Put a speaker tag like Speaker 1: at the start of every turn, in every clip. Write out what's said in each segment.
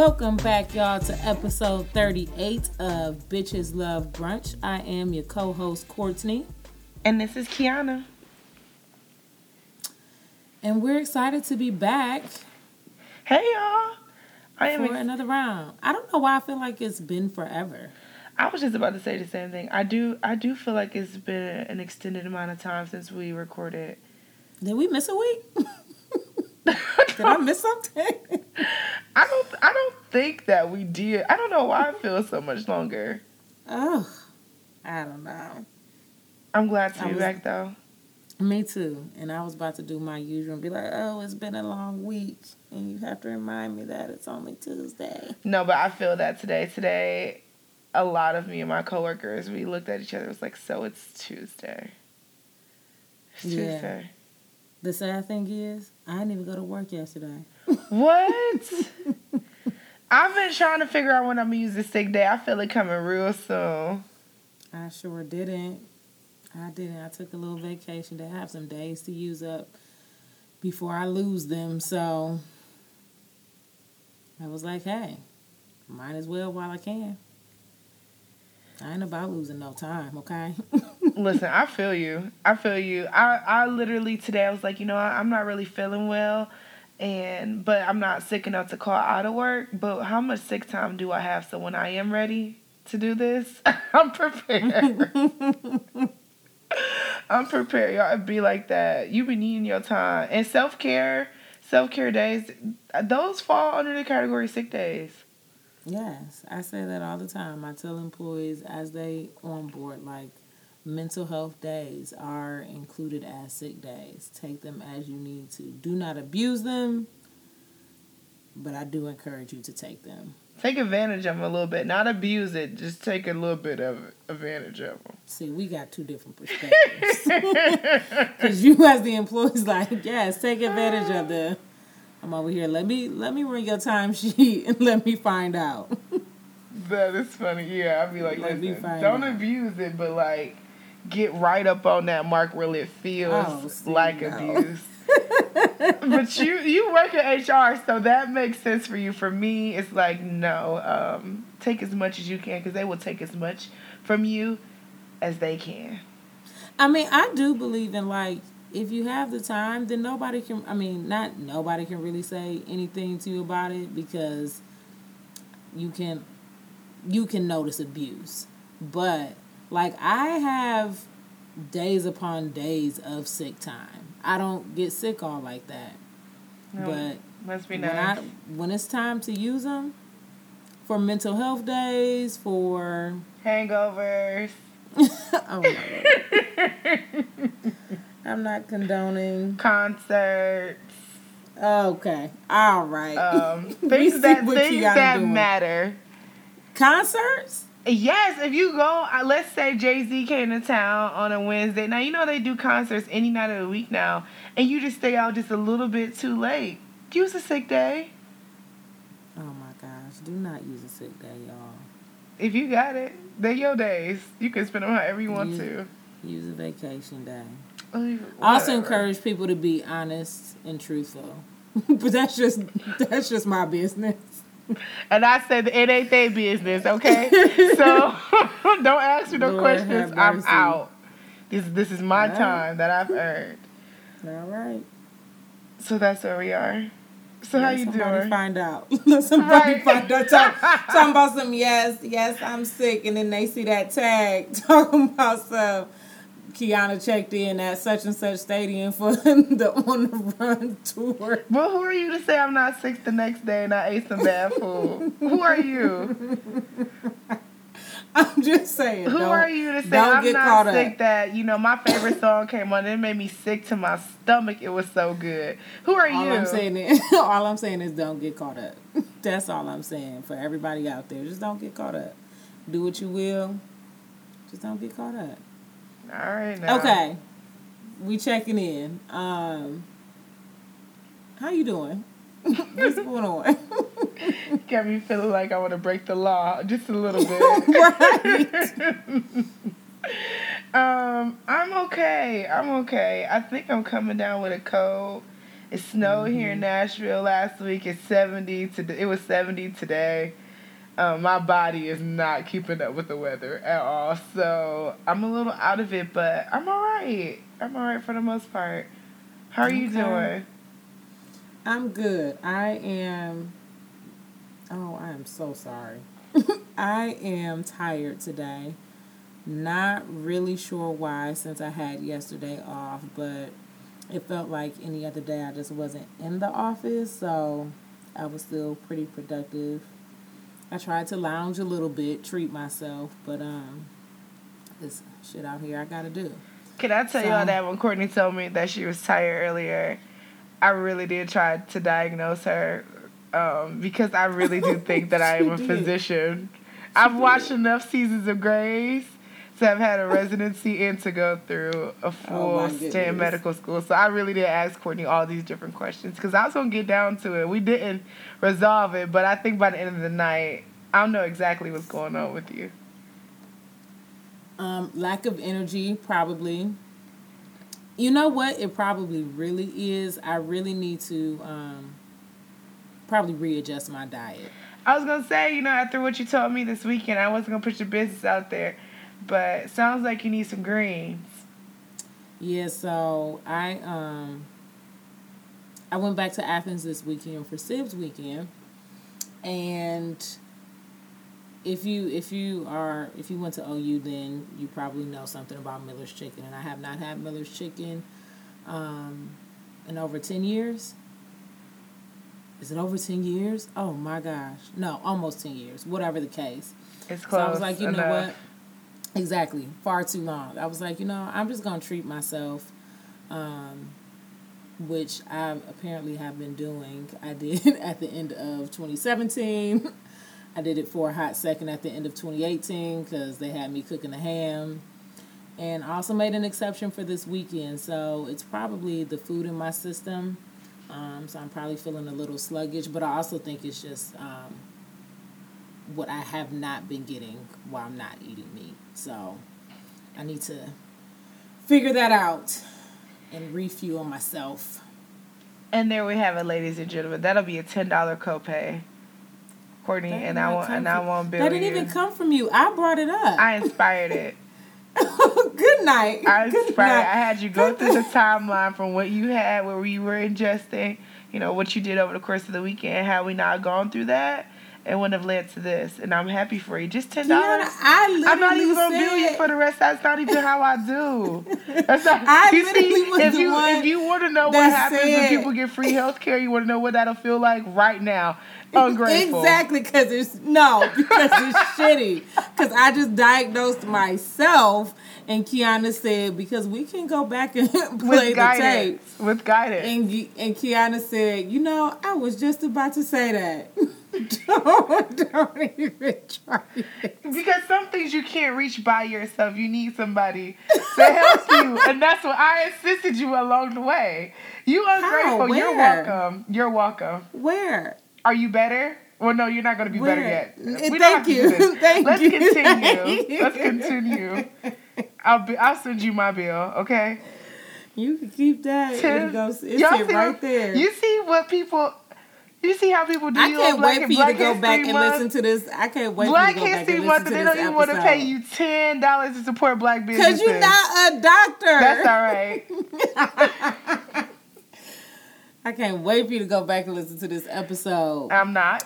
Speaker 1: Welcome back, y'all, to episode 38 of Bitches Love Brunch. I am your co host, Courtney.
Speaker 2: And this is Kiana.
Speaker 1: And we're excited to be back.
Speaker 2: Hey, y'all.
Speaker 1: I am for ex- another round. I don't know why I feel like it's been forever.
Speaker 2: I was just about to say the same thing. I do I do feel like it's been an extended amount of time since we recorded.
Speaker 1: Did we miss a week? did I miss something?
Speaker 2: I don't I don't think that we did. I don't know why I feel so much longer.
Speaker 1: Oh, I don't know.
Speaker 2: I'm glad to be was, back though.
Speaker 1: Me too. And I was about to do my usual and be like, oh, it's been a long week. And you have to remind me that it's only Tuesday.
Speaker 2: No, but I feel that today. Today, a lot of me and my coworkers, we looked at each other. It was like, so it's Tuesday. It's
Speaker 1: yeah. Tuesday. The sad thing is, I didn't even go to work yesterday.
Speaker 2: What? I've been trying to figure out when I'm gonna use the sick day. I feel it coming real soon.
Speaker 1: I sure didn't. I didn't. I took a little vacation to have some days to use up before I lose them. So I was like, hey, might as well while I can. I ain't about losing no time, okay?
Speaker 2: Listen, I feel you. I feel you. I, I literally today I was like, you know, I, I'm not really feeling well and but I'm not sick enough to call out of work. But how much sick time do I have so when I am ready to do this, I'm prepared. I'm prepared. Y'all be like that. You be needing your time. And self care, self care days, those fall under the category sick days.
Speaker 1: Yes, I say that all the time. I tell employees as they onboard, like mental health days are included as sick days. Take them as you need to. Do not abuse them, but I do encourage you to take them
Speaker 2: take advantage of them a little bit, not abuse it. Just take a little bit of advantage of them.
Speaker 1: See, we got two different perspectives. Because you, as the employees, like yes, take advantage of them. I'm over here. Let me let me run your timesheet and let me find out.
Speaker 2: that is funny. Yeah, I'd be like, let listen, don't out. abuse it, but like get right up on that mark where it feels oh, like no. abuse but you you work in HR, so that makes sense for you. For me, it's like no, um, take as much as you can because they will take as much from you as they can.
Speaker 1: I mean, I do believe in like if you have the time, then nobody can. I mean, not nobody can really say anything to you about it because you can you can notice abuse, but like I have days upon days of sick time I don't get sick all like that. No, but
Speaker 2: must be
Speaker 1: nice. When, I, when it's time to use them for mental health days, for
Speaker 2: hangovers. oh
Speaker 1: my I'm not condoning
Speaker 2: concerts.
Speaker 1: Okay, all right.
Speaker 2: Um, things that things that doing. matter.
Speaker 1: Concerts.
Speaker 2: Yes, if you go, uh, let's say Jay Z came to town on a Wednesday. Now you know they do concerts any night of the week now, and you just stay out just a little bit too late. Use a sick day.
Speaker 1: Oh my gosh! Do not use a sick day, y'all.
Speaker 2: If you got it, they're your days. You can spend them however you want use, to.
Speaker 1: Use a vacation day. I also encourage people to be honest and truthful, but that's just that's just my business
Speaker 2: and I said it ain't their business, okay? so don't ask me no Lord questions. I'm out. This this is my time that I've earned.
Speaker 1: All right.
Speaker 2: So that's where we are. So Let how you
Speaker 1: doing? Find out. Somebody right. find out. Talk, talking about some yes, yes, I'm sick, and then they see that tag talking about some Kiana checked in at such and such stadium for the on the run tour.
Speaker 2: Well, who are you to say I'm not sick the next day and I ate some bad food? who are you?
Speaker 1: I'm just saying.
Speaker 2: Who are you to say I'm not sick? Up. That you know, my favorite song came on. It made me sick to my stomach. It was so good. Who are
Speaker 1: all
Speaker 2: you?
Speaker 1: I'm saying is, all I'm saying is, don't get caught up. That's all I'm saying for everybody out there. Just don't get caught up. Do what you will. Just don't get caught up.
Speaker 2: All right. Now.
Speaker 1: Okay. We checking in. Um, how you doing? What's going on?
Speaker 2: Got me feeling like I want to break the law just a little bit. right. um, I'm okay. I'm okay. I think I'm coming down with a cold, It snowed mm-hmm. here in mm-hmm. Nashville last week. It's seventy today. it was seventy today. Um, my body is not keeping up with the weather at all, so I'm a little out of it, but I'm all right. I'm all right for the most part. How are okay. you doing?
Speaker 1: I'm good. I am. Oh, I am so sorry. I am tired today. Not really sure why since I had yesterday off, but it felt like any other day I just wasn't in the office, so I was still pretty productive. I tried to lounge a little bit, treat myself, but um this shit out here I gotta do.
Speaker 2: Can I tell so, y'all that when Courtney told me that she was tired earlier, I really did try to diagnose her um, because I really do think that I am a physician. I've watched enough seasons of Grey's to have had a residency and to go through a oh full oh stay in medical school. So I really did ask Courtney all these different questions because I was gonna get down to it. We didn't resolve it, but I think by the end of the night, I'll know exactly what's going on with you.
Speaker 1: Um, lack of energy, probably. You know what? It probably really is. I really need to um, probably readjust my diet.
Speaker 2: I was gonna say, you know, after what you told me this weekend, I wasn't gonna put your business out there, but sounds like you need some greens.
Speaker 1: Yeah, so I um I went back to Athens this weekend for Sibs weekend, and if you if you are if you went to OU, then you probably know something about Miller's Chicken, and I have not had Miller's Chicken um, in over ten years. Is it over ten years? Oh my gosh, no, almost ten years. Whatever the case. It's close. So I was like, you enough. know what? Exactly, far too long. I was like, you know, I'm just gonna treat myself. Um, which I apparently have been doing. I did at the end of 2017. I did it for a hot second at the end of 2018 because they had me cooking the ham. And also made an exception for this weekend. So it's probably the food in my system. Um, so I'm probably feeling a little sluggish, but I also think it's just um, what I have not been getting while I'm not eating meat. So I need to figure that out and refuel myself.
Speaker 2: And there we have it, ladies and gentlemen. That'll be a ten dollar copay. Courtney, and I want and I want
Speaker 1: Bill. That didn't even come from you. I brought it up.
Speaker 2: I inspired it.
Speaker 1: Good night.
Speaker 2: I inspired. I had you go through the timeline from what you had, where you were ingesting, you know, what you did over the course of the weekend. Had we not gone through that, it wouldn't have led to this. And I'm happy for you. Just ten dollars. I I'm not even gonna bill you for the rest. That's not even how I do. That's not. I you literally see, was if the you one if you want to know what happens said, when people get free health care, you want to know what that'll feel like right now. Ungrateful.
Speaker 1: Exactly, because it's no, because it's shitty. Because I just diagnosed myself, and Kiana said because we can go back and play the tape
Speaker 2: with guidance.
Speaker 1: And and Kiana said, you know, I was just about to say that. Don't,
Speaker 2: don't even try it. Because some things you can't reach by yourself. You need somebody to help you. And that's what I assisted you along the way. You ungrateful. You're welcome. You're welcome.
Speaker 1: Where?
Speaker 2: Are you better? Well, no, you're not going to be Where? better yet.
Speaker 1: We Thank you. Thank
Speaker 2: Let's
Speaker 1: you.
Speaker 2: continue. Let's continue. I'll be, I'll send you my bill, okay?
Speaker 1: You can keep that. It goes, it's it right there.
Speaker 2: You see what people you see how people do?
Speaker 1: I can't wait for you to go back and listen to this. I can't wait Black for you to go History back Month,
Speaker 2: they don't even want to pay you ten dollars to support Black businesses.
Speaker 1: Because you're not a doctor.
Speaker 2: That's all right.
Speaker 1: I can't wait for you to go back and listen to this episode.
Speaker 2: I'm not.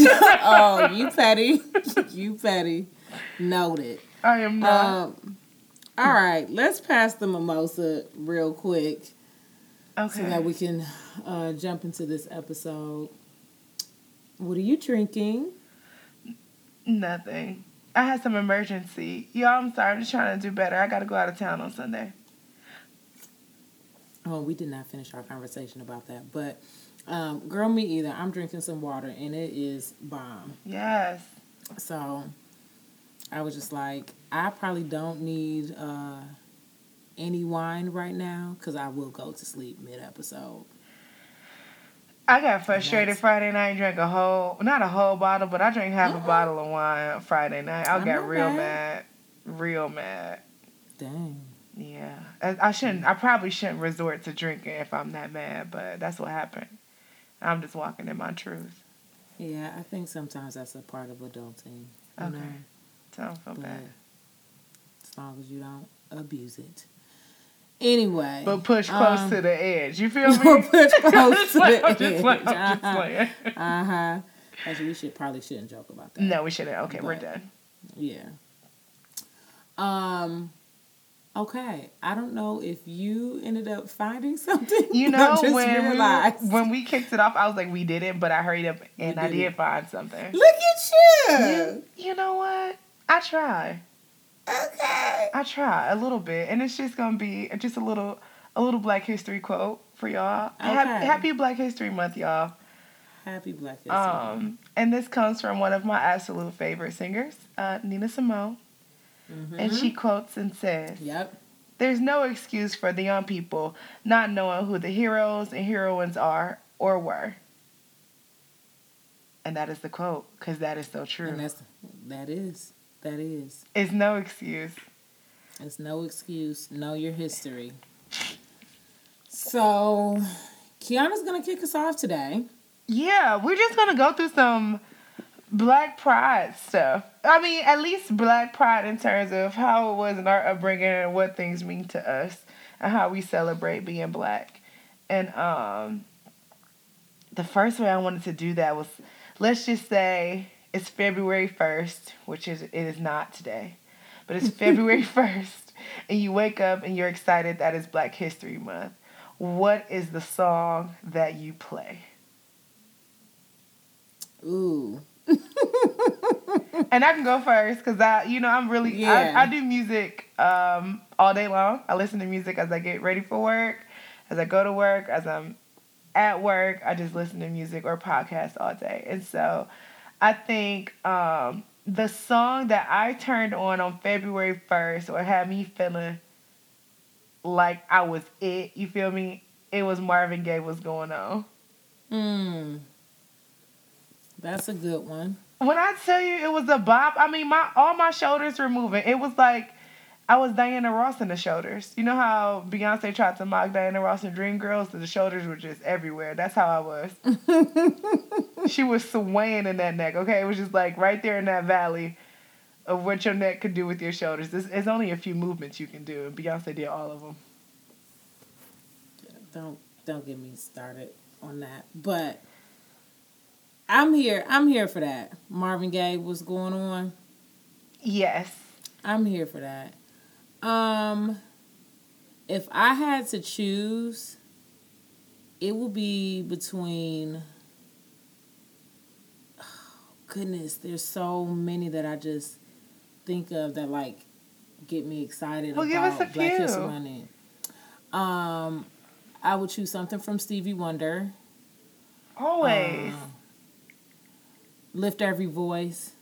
Speaker 1: oh, you petty. you petty. Noted.
Speaker 2: I am not. Um,
Speaker 1: all right, let's pass the mimosa real quick. Okay. So that we can uh, jump into this episode. What are you drinking?
Speaker 2: Nothing. I had some emergency. Y'all, I'm sorry. I'm just trying to do better. I got to go out of town on Sunday.
Speaker 1: Oh, we did not finish our conversation about that. But, um, girl, me either. I'm drinking some water and it is bomb.
Speaker 2: Yes.
Speaker 1: So, I was just like, I probably don't need uh, any wine right now because I will go to sleep mid episode.
Speaker 2: I got frustrated Friday night. Drank a whole, not a whole bottle, but I drank half uh-uh. a bottle of wine Friday night. I got real mad, real mad.
Speaker 1: Dang.
Speaker 2: Yeah, I, I shouldn't. I probably shouldn't resort to drinking if I'm that mad, but that's what happened. I'm just walking in my truth.
Speaker 1: Yeah, I think sometimes that's a part of adulting. Okay. Know?
Speaker 2: I don't feel but bad.
Speaker 1: As long as you don't abuse it. Anyway.
Speaker 2: But push close um, to the edge. You feel me? push close to the edge.
Speaker 1: uh-huh. uh-huh. Actually, we should probably shouldn't joke about that.
Speaker 2: No, we shouldn't. Okay, but, we're done.
Speaker 1: Yeah. Um. Okay, I don't know if you ended up finding something.
Speaker 2: You know, when we, when we kicked it off, I was like, we didn't, but I hurried up and I did find something.
Speaker 1: Look at
Speaker 2: you. you. You know what? I try.
Speaker 1: Okay.
Speaker 2: I try a little bit, and it's just gonna be just a little, a little Black History quote for y'all. Okay. Happy, happy Black History Month, y'all.
Speaker 1: Happy Black History
Speaker 2: um, And this comes from one of my absolute favorite singers, uh, Nina Simone. Mm-hmm. And she quotes and says,
Speaker 1: Yep.
Speaker 2: There's no excuse for the young people not knowing who the heroes and heroines are or were. And that is the quote, because that is so true.
Speaker 1: And that's, that is. That is.
Speaker 2: It's no excuse.
Speaker 1: It's no excuse. Know your history. So, Kiana's going to kick us off today.
Speaker 2: Yeah, we're just going to go through some Black Pride stuff. I mean, at least Black Pride in terms of how it was in our upbringing and what things mean to us and how we celebrate being Black. And um, the first way I wanted to do that was let's just say it's February 1st, which is it is not today. But it's February 1st and you wake up and you're excited that it's Black History Month. What is the song that you play?
Speaker 1: Ooh.
Speaker 2: and I can go first because I, you know, I'm really, yeah. I, I do music um, all day long. I listen to music as I get ready for work, as I go to work, as I'm at work. I just listen to music or podcasts all day. And so I think um, the song that I turned on on February 1st or had me feeling like I was it, you feel me? It was Marvin Gaye was going on.
Speaker 1: Hmm. That's a good one.
Speaker 2: When I tell you it was a bop, I mean my all my shoulders were moving. It was like I was Diana Ross in the shoulders. You know how Beyonce tried to mock Diana Ross in Dreamgirls? The shoulders were just everywhere. That's how I was. she was swaying in that neck. Okay, it was just like right there in that valley of what your neck could do with your shoulders. There's, it's only a few movements you can do, and Beyonce did all of them.
Speaker 1: Don't don't get me started on that, but I'm here. I'm here for that. Marvin Gaye, what's going on?
Speaker 2: Yes,
Speaker 1: I'm here for that. Um, if I had to choose, it would be between. Oh, goodness, there's so many that I just think of that like get me excited well, about give us a Black few. History Month. Um, I would choose something from Stevie Wonder.
Speaker 2: Always. Uh,
Speaker 1: lift every voice.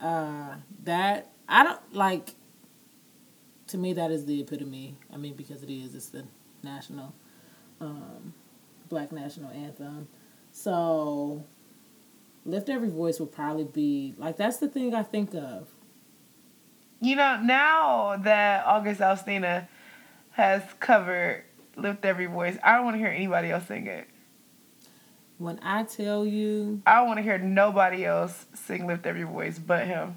Speaker 1: Uh, that I don't like to me that is the epitome. I mean, because it is, it's the national, um, black national anthem. So, lift every voice will probably be like that's the thing I think of.
Speaker 2: You know, now that August Alsina has covered lift every voice, I don't want to hear anybody else sing it.
Speaker 1: When I tell you,
Speaker 2: I don't want to hear nobody else sing lift every voice but him.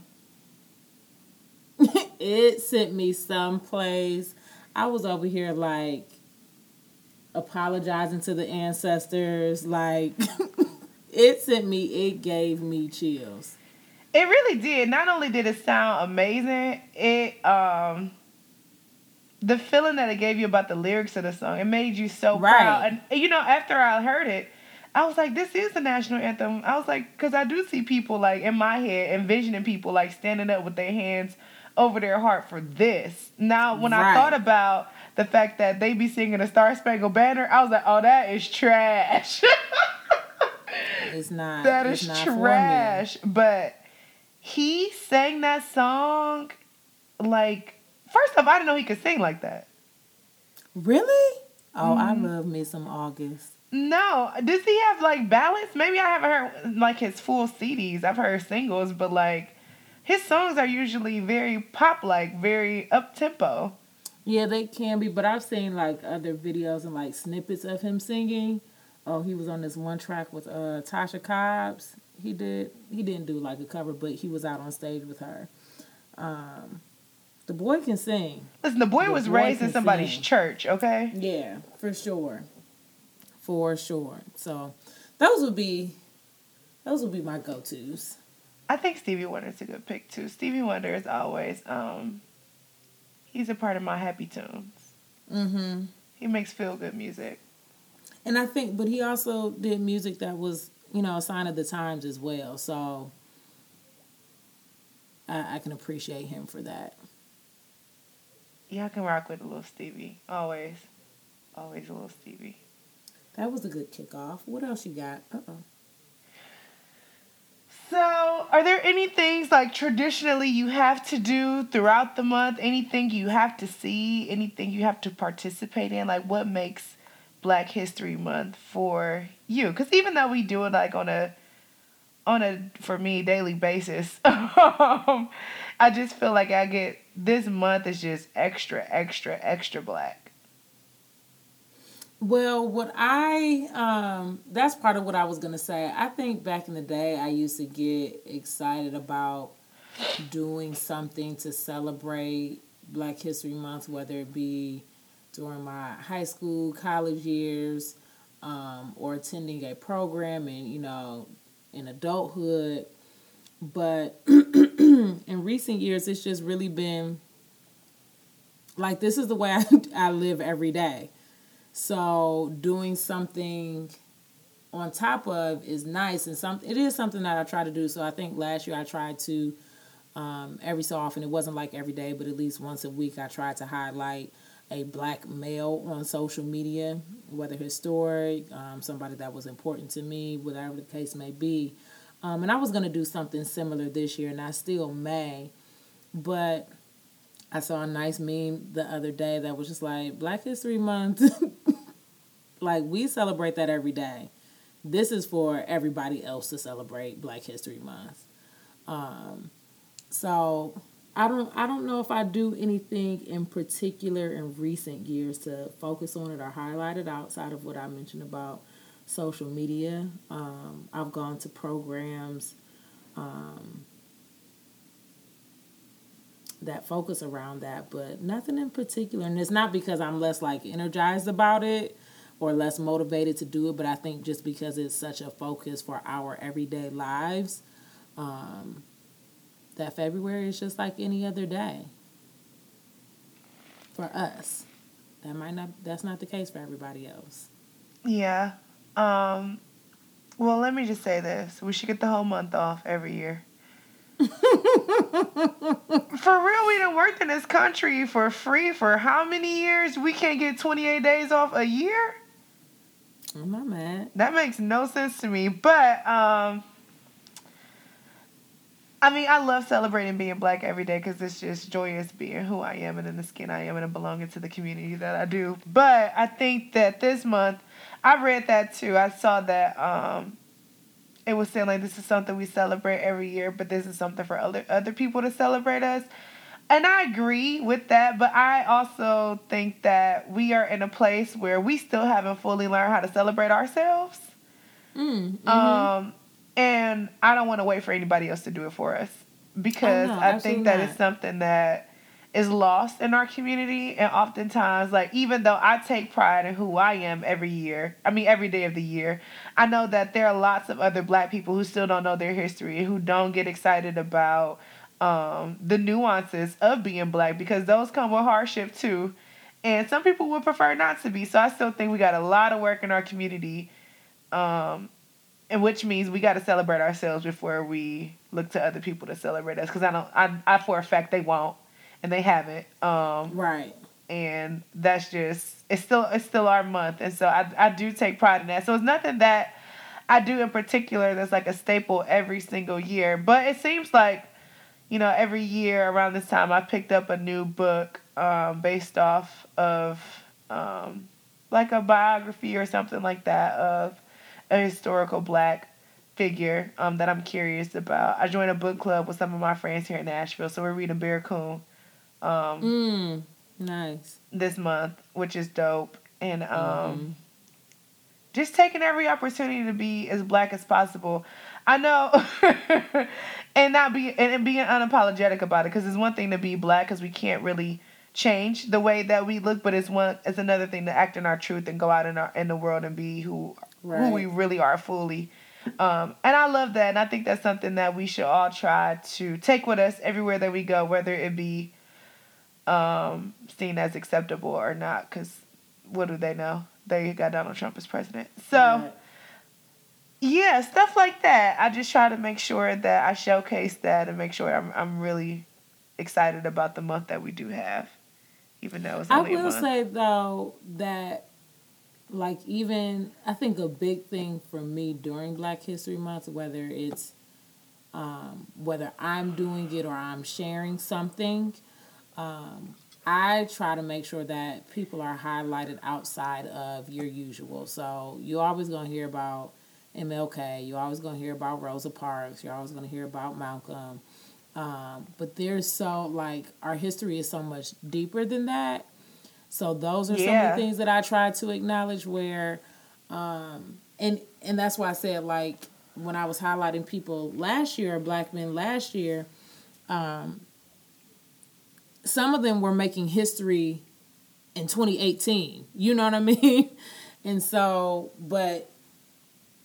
Speaker 1: It sent me someplace. I was over here like apologizing to the ancestors. Like it sent me, it gave me chills.
Speaker 2: It really did. Not only did it sound amazing, it um the feeling that it gave you about the lyrics of the song, it made you so right. proud. And you know, after I heard it, I was like, this is the national anthem. I was like, because I do see people like in my head envisioning people like standing up with their hands over their heart for this. Now, when right. I thought about the fact that they be singing a Star Spangled Banner, I was like, oh, that is trash.
Speaker 1: it's not.
Speaker 2: That is trash. But he sang that song like, first off, I didn't know he could sing like that.
Speaker 1: Really? Oh, mm. I love me some August.
Speaker 2: No, does he have like balance? Maybe I haven't heard like his full CDs. I've heard singles, but like his songs are usually very pop like, very up tempo.
Speaker 1: Yeah, they can be, but I've seen like other videos and like snippets of him singing. Oh, he was on this one track with uh Tasha Cobbs. He did he didn't do like a cover, but he was out on stage with her. Um the boy can sing.
Speaker 2: Listen, the boy the was boy raised in somebody's sing. church, okay?
Speaker 1: Yeah, for sure. For sure. So those would be those would be my go tos.
Speaker 2: I think Stevie Wonder's a good pick too. Stevie Wonder is always um he's a part of my happy tunes. Mm-hmm. He makes feel good music.
Speaker 1: And I think but he also did music that was, you know, a sign of the times as well. So I, I can appreciate him for that.
Speaker 2: Yeah, I can rock with a little Stevie. Always. Always a little Stevie.
Speaker 1: That was a good kickoff. What else you got? Uh oh.
Speaker 2: So, are there any things like traditionally you have to do throughout the month? Anything you have to see? Anything you have to participate in? Like, what makes Black History Month for you? Because even though we do it like on a on a for me daily basis, um, I just feel like I get this month is just extra, extra, extra black.
Speaker 1: Well, what I um that's part of what I was going to say. I think back in the day I used to get excited about doing something to celebrate Black History Month whether it be during my high school, college years, um, or attending a program and you know in adulthood. But in recent years, it's just really been like this is the way I, I live every day. So doing something on top of is nice and some it is something that I try to do. So I think last year I tried to um, every so often it wasn't like every day, but at least once a week I tried to highlight a black male on social media, whether historic, um, somebody that was important to me, whatever the case may be. Um, and I was going to do something similar this year, and I still may. But I saw a nice meme the other day that was just like Black History Month. like we celebrate that every day. This is for everybody else to celebrate Black History Month. Um, so I don't I don't know if I do anything in particular in recent years to focus on it or highlight it outside of what I mentioned about social media. Um, I've gone to programs. Um, that focus around that, but nothing in particular. And it's not because I'm less like energized about it or less motivated to do it, but I think just because it's such a focus for our everyday lives, um, that February is just like any other day for us. That might not. That's not the case for everybody else.
Speaker 2: Yeah. Um, well, let me just say this: we should get the whole month off every year. for real, we done worked in this country for free for how many years? We can't get 28 days off a year?
Speaker 1: Mad.
Speaker 2: That makes no sense to me. But um I mean, I love celebrating being black every day because it's just joyous being who I am and in the skin I am and belonging to the community that I do. But I think that this month, I read that too. I saw that um, it was saying like this is something we celebrate every year, but this is something for other other people to celebrate us. And I agree with that, but I also think that we are in a place where we still haven't fully learned how to celebrate ourselves. Mm, mm-hmm. Um, and I don't want to wait for anybody else to do it for us because oh, no, I think that is something that is lost in our community and oftentimes like even though I take pride in who I am every year, I mean every day of the year, I know that there are lots of other black people who still don't know their history, and who don't get excited about um, the nuances of being black because those come with hardship too. And some people would prefer not to be. So I still think we got a lot of work in our community. Um, and which means we got to celebrate ourselves before we look to other people to celebrate us because I don't I, I for a fact they won't and they haven't. Um,
Speaker 1: right.
Speaker 2: And that's just it's still it's still our month, and so I I do take pride in that. So it's nothing that I do in particular that's like a staple every single year, but it seems like you know every year around this time I picked up a new book um, based off of um, like a biography or something like that of a historical black figure um, that I'm curious about. I joined a book club with some of my friends here in Nashville, so we're reading Barracoon
Speaker 1: um, mm, Nice.
Speaker 2: This month, which is dope, and um, mm-hmm. just taking every opportunity to be as black as possible. I know, and not be and being unapologetic about it because it's one thing to be black because we can't really change the way that we look, but it's one it's another thing to act in our truth and go out in our in the world and be who right. who we really are fully. Um, and I love that, and I think that's something that we should all try to take with us everywhere that we go, whether it be um, seen as acceptable or not. Because what do they know? They got Donald Trump as president, so. Right. Yeah, stuff like that. I just try to make sure that I showcase that and make sure I'm I'm really excited about the month that we do have even though it's I
Speaker 1: will say though that like even I think a big thing for me during Black History Month, whether it's um, whether I'm doing it or I'm sharing something, um, I try to make sure that people are highlighted outside of your usual. So you're always gonna hear about MLK. You're always gonna hear about Rosa Parks. You're always gonna hear about Malcolm. Um, but there's so like our history is so much deeper than that. So those are yeah. some of the things that I try to acknowledge where um, and and that's why I said like when I was highlighting people last year, black men last year, um, some of them were making history in 2018. You know what I mean? and so, but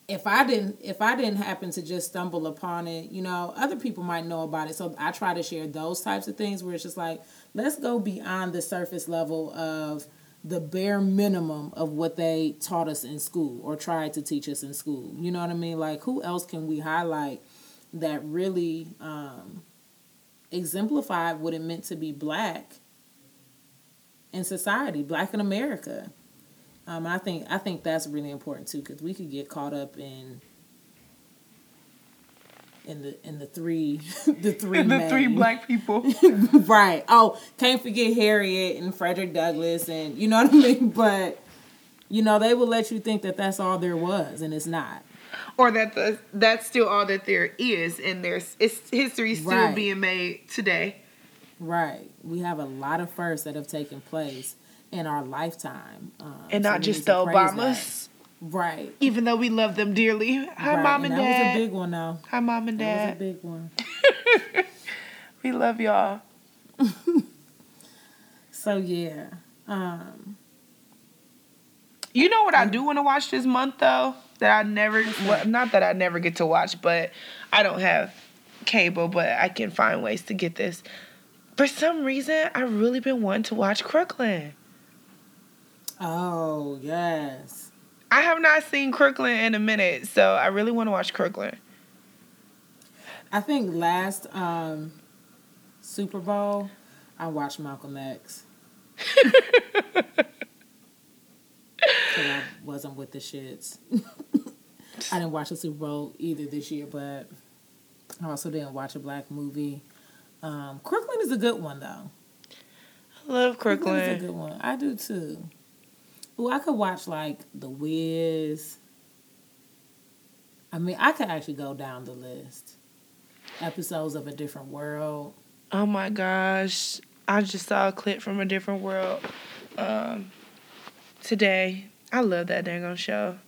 Speaker 1: if I didn't if I didn't happen to just stumble upon it, you know, other people might know about it. So I try to share those types of things where it's just like, let's go beyond the surface level of the bare minimum of what they taught us in school or tried to teach us in school. You know what I mean? Like who else can we highlight that really um, exemplified what it meant to be black in society, black in America? Um, I think I think that's really important too because we could get caught up in in the in the three the three
Speaker 2: the three black people.
Speaker 1: Right. Oh can't forget harriet and frederick douglass and you know what i mean? But you know they will let you think that that's all there was and it's not.
Speaker 2: Or that the, that's still all that there is and there's it's history still right. being made today.
Speaker 1: Right. We have a lot of firsts that have taken place in our lifetime.
Speaker 2: Um, and not so just the Obamas.
Speaker 1: Right.
Speaker 2: Even though we love them dearly. Hi, right. mom and, and dad.
Speaker 1: That was a big one, though.
Speaker 2: Hi, mom and dad.
Speaker 1: That was a big one.
Speaker 2: we love y'all.
Speaker 1: so yeah. Um,
Speaker 2: you know what I do want to watch this month though? That I never, well, not that I never get to watch, but I don't have cable, but I can find ways to get this. For some reason, I've really been wanting to watch Crooklyn.
Speaker 1: Oh, yes.
Speaker 2: I have not seen Crooklyn in a minute, so I really want to watch Crooklyn.
Speaker 1: I think last um, Super Bowl, I watched Malcolm X. I wasn't with the shits. I didn't watch the Super Bowl either this year, but I also didn't watch a black movie. Um, Crooklyn is a good one, though.
Speaker 2: I love Crooklyn.
Speaker 1: Crooklyn is a good one. I do too. Well, I could watch like The Wiz. I mean, I could actually go down the list. Episodes of A Different World.
Speaker 2: Oh my gosh. I just saw a clip from A Different World um, today. I love that dang on show.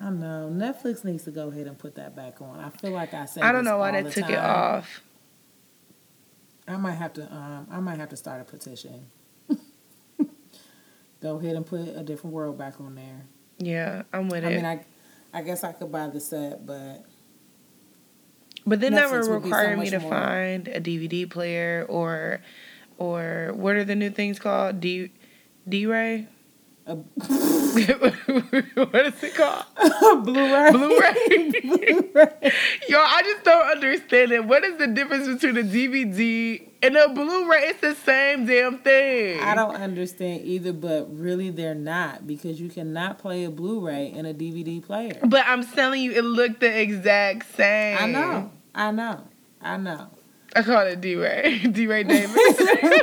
Speaker 1: I know. Netflix needs to go ahead and put that back on. I feel like I said
Speaker 2: I don't know why they took time. it off.
Speaker 1: I might have to um I might have to start a petition go ahead and put a different world back on there.
Speaker 2: Yeah, I'm with
Speaker 1: I
Speaker 2: it.
Speaker 1: I mean, I, I guess I could buy the set, but.
Speaker 2: But then Netflix that would require so me to more. find a DVD player or, or what are the new things called? D, D-Ray. what is it called?
Speaker 1: Blu-ray.
Speaker 2: Blu-ray. Blu-ray. Yo, I just don't understand it. What is the difference between a DVD and a Blu-ray? It's the same damn thing.
Speaker 1: I don't understand either, but really they're not because you cannot play a Blu-ray in a DVD player.
Speaker 2: But I'm telling you, it looked the exact same.
Speaker 1: I know. I know. I know.
Speaker 2: I call it D-Ray. D-Ray Davis.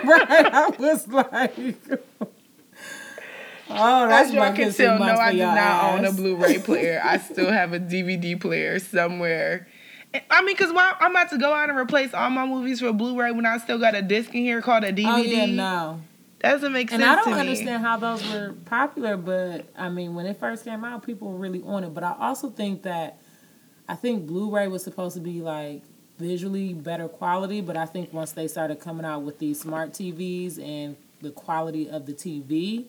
Speaker 1: right. I was like. Oh, that's As y'all can tell, no, I do not ass.
Speaker 2: own a Blu-ray player. I still have a DVD player somewhere. I mean, cause why I'm about to go out and replace all my movies for Blu-ray when I still got a disc in here called a DVD. Oh
Speaker 1: yeah, no.
Speaker 2: That doesn't make
Speaker 1: sense.
Speaker 2: And
Speaker 1: I don't understand how those were popular, but I mean, when it first came out, people were really on it. But I also think that I think Blu-ray was supposed to be like visually better quality, but I think once they started coming out with these smart TVs and the quality of the TV,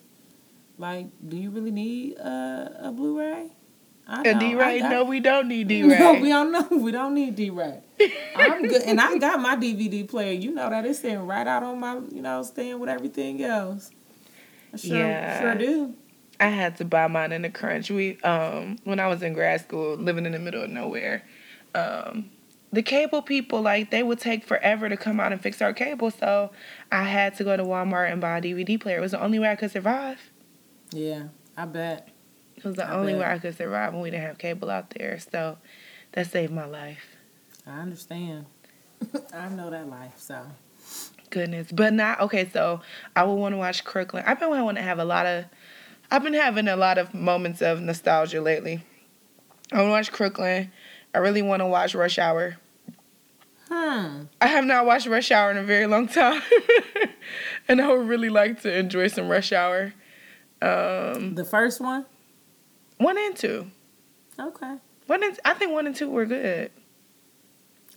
Speaker 1: like, do you really need a, a Blu-ray?
Speaker 2: A D-Ray? No, we don't need D-Ray. No,
Speaker 1: we don't know. We don't need D-Ray. I'm good, and I got my DVD player. You know that it's sitting right out on my, you know, stand with everything else. I sure, yeah. sure do.
Speaker 2: I had to buy mine in the crunch. We, um, when I was in grad school, living in the middle of nowhere, um, the cable people like they would take forever to come out and fix our cable. So I had to go to Walmart and buy a DVD player. It was the only way I could survive.
Speaker 1: Yeah, I bet.
Speaker 2: It was the I only bet. way I could survive when we didn't have cable out there. So that saved my life.
Speaker 1: I understand. I know that life, so.
Speaker 2: Goodness. But not, okay, so I would want to watch Crooklyn. I've been wanting to have a lot of, I've been having a lot of moments of nostalgia lately. I want to watch Crooklyn. I really want to watch Rush Hour. Hmm. I have not watched Rush Hour in a very long time. and I would really like to enjoy some Rush Hour. Um,
Speaker 1: the first one?
Speaker 2: One and two.
Speaker 1: Okay.
Speaker 2: One and I think one and two were good.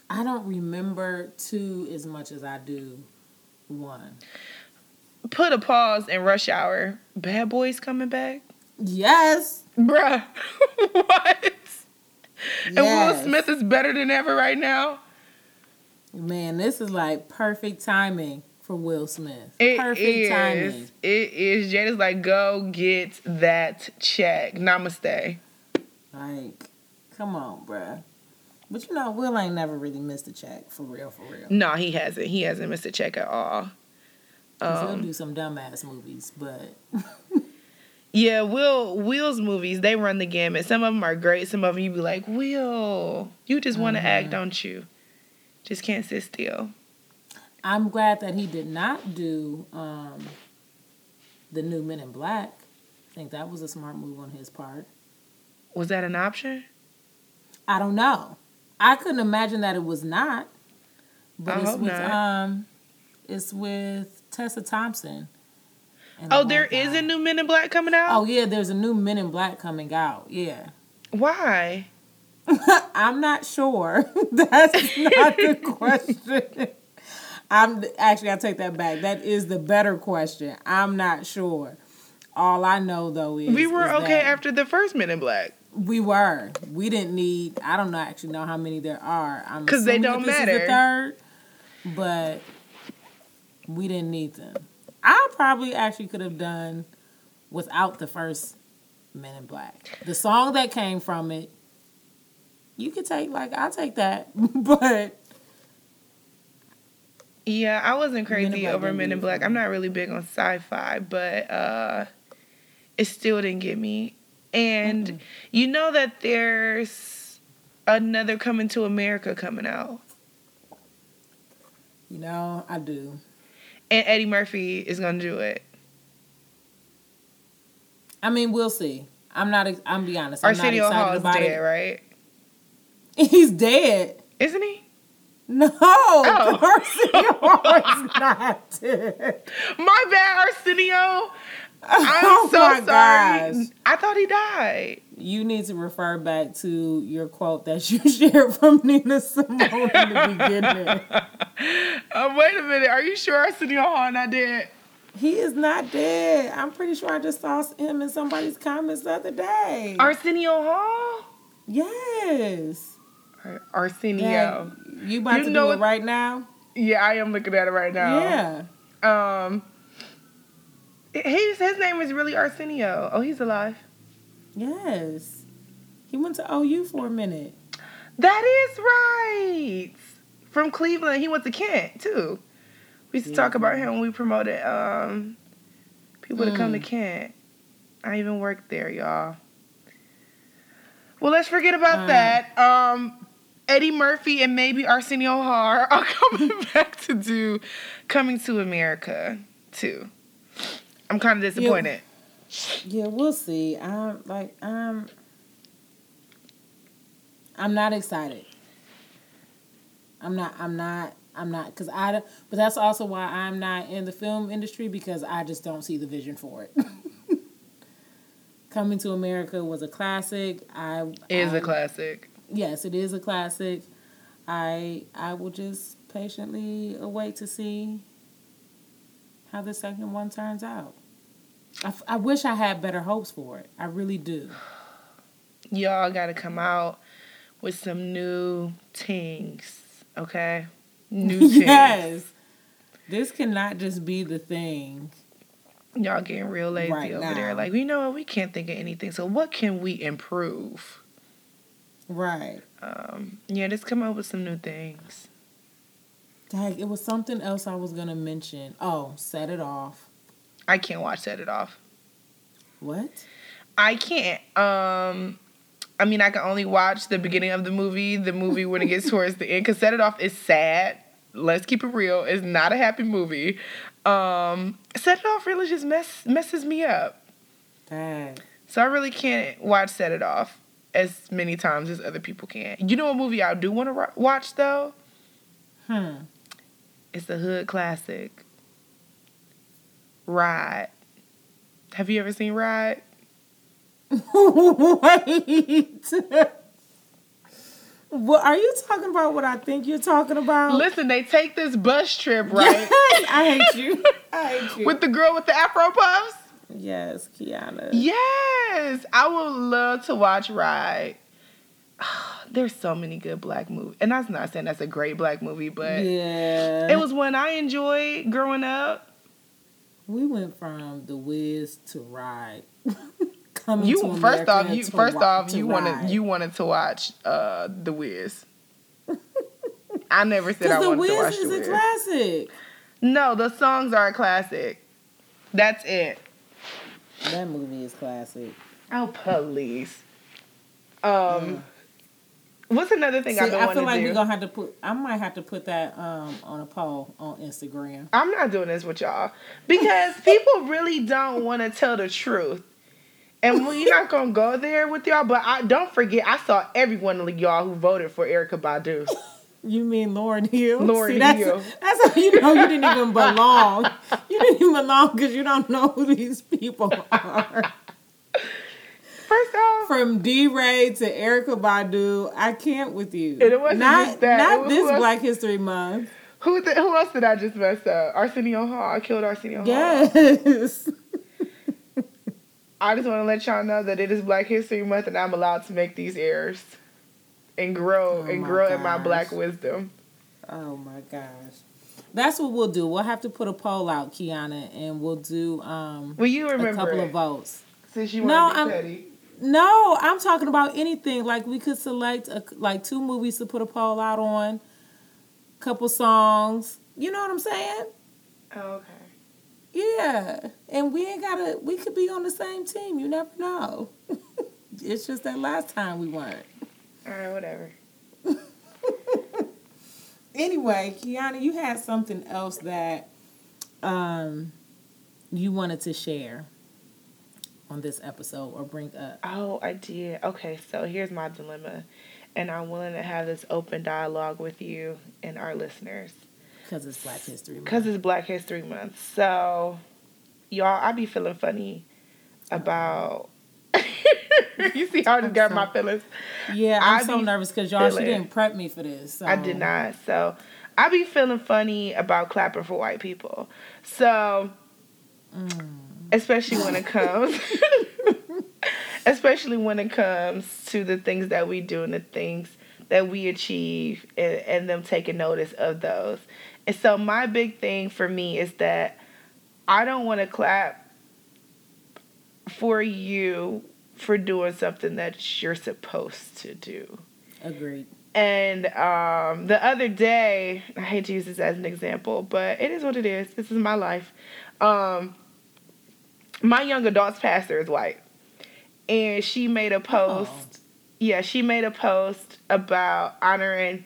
Speaker 1: I don't remember two as much as I do one.
Speaker 2: Put a pause in Rush Hour. Bad Boys coming back.
Speaker 1: Yes,
Speaker 2: bruh. what? Yes. And Will Smith is better than ever right now.
Speaker 1: Man, this is like perfect timing for Will Smith. It Perfect is. timing.
Speaker 2: It is. Jada's like, go get that check. Namaste.
Speaker 1: Like, come on, bruh. But you know, Will ain't never really missed a check for real, for real.
Speaker 2: No, he hasn't. He hasn't missed a check at all.
Speaker 1: Um, he'll do some dumbass movies, but.
Speaker 2: yeah, Will Will's movies they run the gamut. Some of them are great. Some of them you be like, Will, you just want to mm-hmm. act, don't you? Just can't sit still.
Speaker 1: I'm glad that he did not do um, the new Men in Black. I think that was a smart move on his part.
Speaker 2: Was that an option?
Speaker 1: I don't know. I couldn't imagine that it was not. But I it's with not. um it's with Tessa Thompson.
Speaker 2: Oh, there is a new Men in Black coming out?
Speaker 1: Oh yeah, there's a new Men in Black coming out. Yeah.
Speaker 2: Why?
Speaker 1: I'm not sure. That's not the question. I'm actually I take that back. That is the better question. I'm not sure. All I know though is
Speaker 2: we were is okay after the first Men in Black.
Speaker 1: We were. We didn't need. I don't know actually know how many there are.
Speaker 2: Because they don't matter.
Speaker 1: the third, but we didn't need them. I probably actually could have done without the first Men in Black. The song that came from it, you could take like I'll take that, but
Speaker 2: yeah, I wasn't crazy over Men in Black. I'm not really big on sci-fi, but uh, it still didn't get me. And mm-hmm. you know that there's another Coming to America coming out.
Speaker 1: You know, I do.
Speaker 2: And Eddie Murphy is gonna do it.
Speaker 1: I mean, we'll see. I'm not. I'm be honest. I'm Arsenio Hall is dead, it.
Speaker 2: right?
Speaker 1: He's dead,
Speaker 2: isn't he?
Speaker 1: No, oh. Arsenio is not dead.
Speaker 2: My bad, Arsenio. I'm oh so sorry. Gosh. I thought he died.
Speaker 1: You need to refer back to your quote that you shared from Nina Simone in the beginning.
Speaker 2: Uh, wait a minute. Are you sure Arsenio Hall not dead?
Speaker 1: He is not dead. I'm pretty sure I just saw him in somebody's comments the other day.
Speaker 2: Arsenio Hall?
Speaker 1: Yes.
Speaker 2: Arsenio.
Speaker 1: You about you to know do it right now?
Speaker 2: Yeah, I am looking at it right now.
Speaker 1: Yeah.
Speaker 2: Um. His his name is really Arsenio. Oh, he's alive.
Speaker 1: Yes. He went to OU for a minute.
Speaker 2: That is right. From Cleveland, he went to Kent too. We used to yeah. talk about him when we promoted um, people mm. to come to mm. Kent. I even worked there, y'all. Well, let's forget about uh. that. Um, Eddie Murphy and maybe Arsenio Hall are coming back to do Coming to America too. I'm kind of disappointed.
Speaker 1: Yeah, yeah, we'll see. I'm like I'm I'm not excited. I'm not I'm not I'm not because I. But that's also why I'm not in the film industry because I just don't see the vision for it. Coming to America was a classic. I
Speaker 2: is
Speaker 1: I,
Speaker 2: a classic.
Speaker 1: Yes, it is a classic. I I will just patiently await to see how the second one turns out. I, I wish I had better hopes for it. I really do.
Speaker 2: Y'all got to come out with some new things, okay? New things. yes.
Speaker 1: This cannot just be the thing.
Speaker 2: Y'all getting real lazy right over now. there. Like, you know what? We can't think of anything. So, what can we improve? Right. Um, yeah, just come up with some new things.
Speaker 1: Dang, it was something else I was gonna mention. Oh, set it off.
Speaker 2: I can't watch Set It Off.
Speaker 1: What?
Speaker 2: I can't. Um, I mean, I can only watch the beginning of the movie. The movie when it gets towards the end, because Set It Off is sad. Let's keep it real. It's not a happy movie. Um, Set It Off really just mess messes me up. Dang. So I really can't watch Set It Off as many times as other people can. You know, a movie I do want to watch though. Hmm. It's a hood classic. Ride. Have you ever seen Ride? Wait.
Speaker 1: What are you talking about? What I think you're talking about?
Speaker 2: Listen, they take this bus trip, right?
Speaker 1: I hate you. I hate you.
Speaker 2: With the girl with the afro puffs.
Speaker 1: Yes, Kiana.
Speaker 2: Yes, I would love to watch Ride. There's so many good black movies, and that's not saying that's a great black movie, but yeah, it was one I enjoyed growing up.
Speaker 1: We went from The Wiz to Ride.
Speaker 2: coming you to first off you first off you wanted you wanted to watch uh The Wiz. I never said I wanted Wiz to watch The Wiz. The Wiz is a classic. No, the songs are a classic. That's it.
Speaker 1: That movie is classic.
Speaker 2: Oh, police. Um, what's another thing See, I've been I feel like
Speaker 1: we're gonna have to put. I might have to put that um on a poll on Instagram.
Speaker 2: I'm not doing this with y'all because people really don't want to tell the truth. And we're not gonna go there with y'all, but I don't forget I saw every one of y'all who voted for Erykah Badu.
Speaker 1: You mean Lauryn Hill? Lauryn See, that's, Hill. That's how you know you didn't even belong. you didn't even belong because you don't know who these people are. First off, from DeRay to Erykah Badu, I can't with you. And it wasn't not, just that. Not this Black History Month.
Speaker 2: Who the, who else did I just mess up? Arsenio Hall. I killed Arsenio Hall. Yes. I just want to let y'all know that it is Black History Month and I'm allowed to make these errors and grow oh and grow gosh. in my black wisdom.
Speaker 1: Oh my gosh. That's what we'll do. We'll have to put a poll out, Kiana, and we'll do um
Speaker 2: Will you remember a couple
Speaker 1: it? of votes. Since you want no, to be I'm, petty. No, I'm talking about anything. Like we could select a, like two movies to put a poll out on, couple songs. You know what I'm saying? Oh, okay. Yeah, and we ain't gotta. We could be on the same team. You never know. it's just that last time we weren't.
Speaker 2: All right, whatever.
Speaker 1: anyway, Kiana, you had something else that um you wanted to share on this episode or bring up.
Speaker 2: Oh, I did. Okay, so here's my dilemma, and I'm willing to have this open dialogue with you and our listeners.
Speaker 1: Because it's Black History Month.
Speaker 2: Because it's Black History Month. So, y'all, I be feeling funny about. you see how I just got so, my feelings?
Speaker 1: Yeah, I'm I so nervous because y'all, feeling, she didn't prep me for this. So.
Speaker 2: I did not. So, I be feeling funny about clapping for white people. So, mm. especially when it comes. especially when it comes to the things that we do and the things that we achieve and, and them taking notice of those. And so my big thing for me is that I don't want to clap for you for doing something that you're supposed to do.
Speaker 1: Agreed.
Speaker 2: And um, the other day, I hate to use this as an example, but it is what it is. This is my life. Um, my young adults pastor is white, and she made a post. Oh. Yeah, she made a post about honoring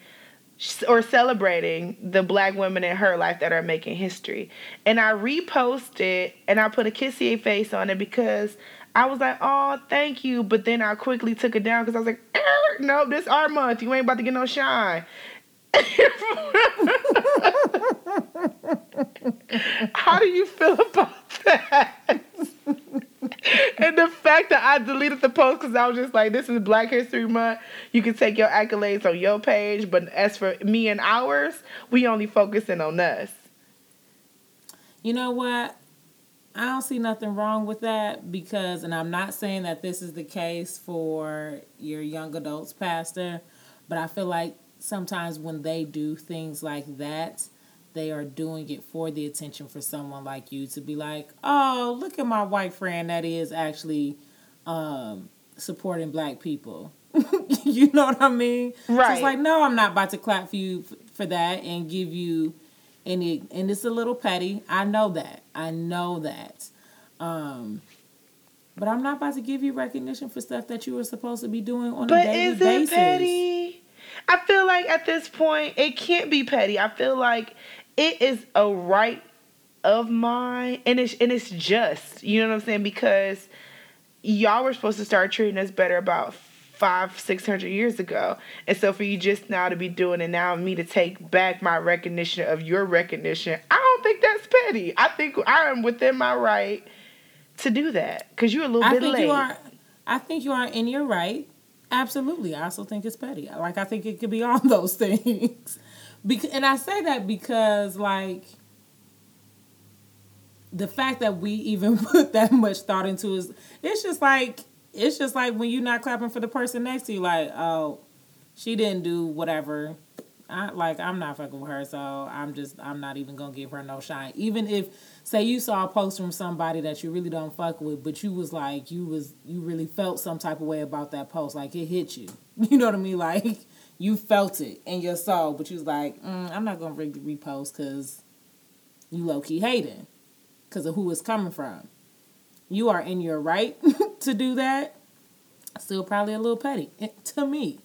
Speaker 2: or celebrating the black women in her life that are making history. And I reposted and I put a kissy face on it because I was like, oh, thank you. But then I quickly took it down because I was like, no, this our month. You ain't about to get no shine. How do you feel about that? and the fact that I deleted the post because I was just like, this is Black History Month. You can take your accolades on your page, but as for me and ours, we only focusing on us.
Speaker 1: You know what? I don't see nothing wrong with that because, and I'm not saying that this is the case for your young adults pastor, but I feel like sometimes when they do things like that, they are doing it for the attention for someone like you to be like, oh, look at my white friend that is actually um, supporting black people. you know what I mean? Right. So it's like, no, I'm not about to clap for you for that and give you any, and it's a little petty. I know that. I know that. Um, but I'm not about to give you recognition for stuff that you were supposed to be doing on but a daily basis. But is it petty?
Speaker 2: I feel like at this point it can't be petty. I feel like it is a right of mine and it's and it's just you know what i'm saying because y'all were supposed to start treating us better about five six hundred years ago. And so for you just now to be doing it now me to take back my recognition of your recognition i don't think that's petty. I think i am within my right to do that because you're a little I bit late.
Speaker 1: are, i think you are in your right. Absolutely. I also think it's petty. Like i think it could be all those things. Because, and I say that because like the fact that we even put that much thought into is it's just like it's just like when you're not clapping for the person next to you, like, oh, she didn't do whatever. I like I'm not fucking with her, so I'm just I'm not even gonna give her no shine. Even if say you saw a post from somebody that you really don't fuck with, but you was like you was you really felt some type of way about that post, like it hit you. You know what I mean? Like you felt it in your soul, but you was like, mm, I'm not gonna re- repost because you low key hating because of who it's coming from. You are in your right to do that. Still probably a little petty to me.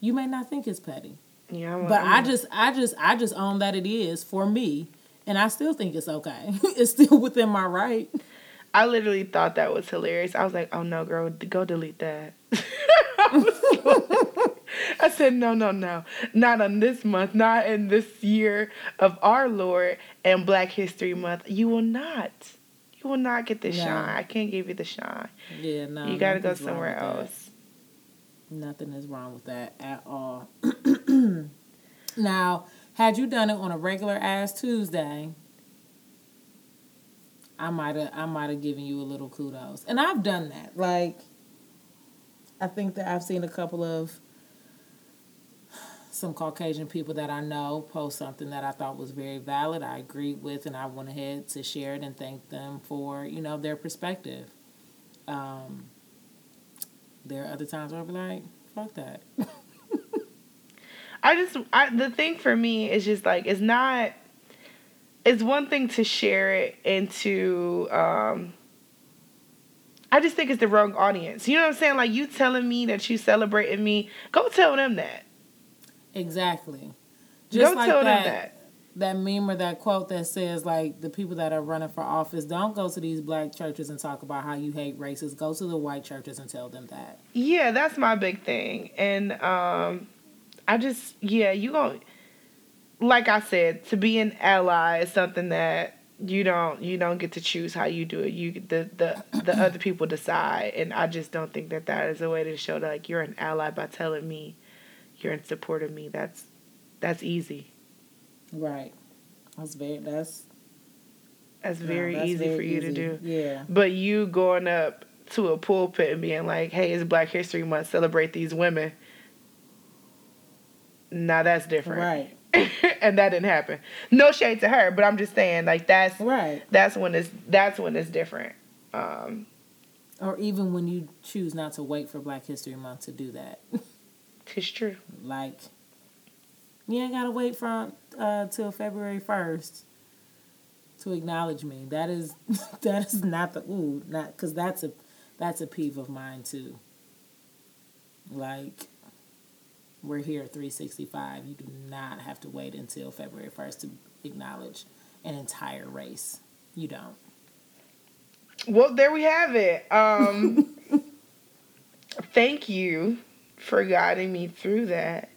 Speaker 1: You may not think it's petty. Yeah, but I just, I just, I just own that it is for me, and I still think it's okay. it's still within my right.
Speaker 2: I literally thought that was hilarious. I was like, "Oh no, girl, go delete that." I said, no, no, no. Not on this month, not in this year of our Lord and Black History Month. You will not. You will not get the no. shine. I can't give you the shine. Yeah, no. You got to go somewhere else.
Speaker 1: Nothing is wrong with that at all. now, had you done it on a regular ass Tuesday, I might have I might have given you a little kudos. And I've done that. Like I think that I've seen a couple of some Caucasian people that I know post something that I thought was very valid. I agreed with, and I went ahead to share it and thank them for you know their perspective. Um, there are other times where I'll be like, "Fuck that."
Speaker 2: I just I, the thing for me is just like it's not. It's one thing to share it into. Um, I just think it's the wrong audience. You know what I'm saying? Like you telling me that you celebrating me, go tell them that.
Speaker 1: Exactly. Just like tell that, them that. That meme or that quote that says like the people that are running for office don't go to these black churches and talk about how you hate races. Go to the white churches and tell them that.
Speaker 2: Yeah, that's my big thing. And um I just yeah, you going like I said, to be an ally is something that you don't you don't get to choose how you do it. You the the the other people decide, and I just don't think that that is a way to show that like you're an ally by telling me you're in support of me. That's that's easy.
Speaker 1: Right. That's very that's
Speaker 2: that's very no, that's easy very for you easy. to do. Yeah. But you going up to a pulpit and being like, "Hey, it's Black History Month. Celebrate these women." Now that's different. Right. and that didn't happen. No shade to her, but I'm just saying like that's right. That's when it's that's when it's different. Um,
Speaker 1: or even when you choose not to wait for Black History Month to do that.
Speaker 2: It's true.
Speaker 1: Like, you ain't gotta wait from uh, till February first to acknowledge me. That is that is not the ooh not because that's a that's a peeve of mine too. Like, we're here at three sixty five. You do not have to wait until February first to acknowledge an entire race. You don't.
Speaker 2: Well, there we have it. Um, thank you for guiding me through that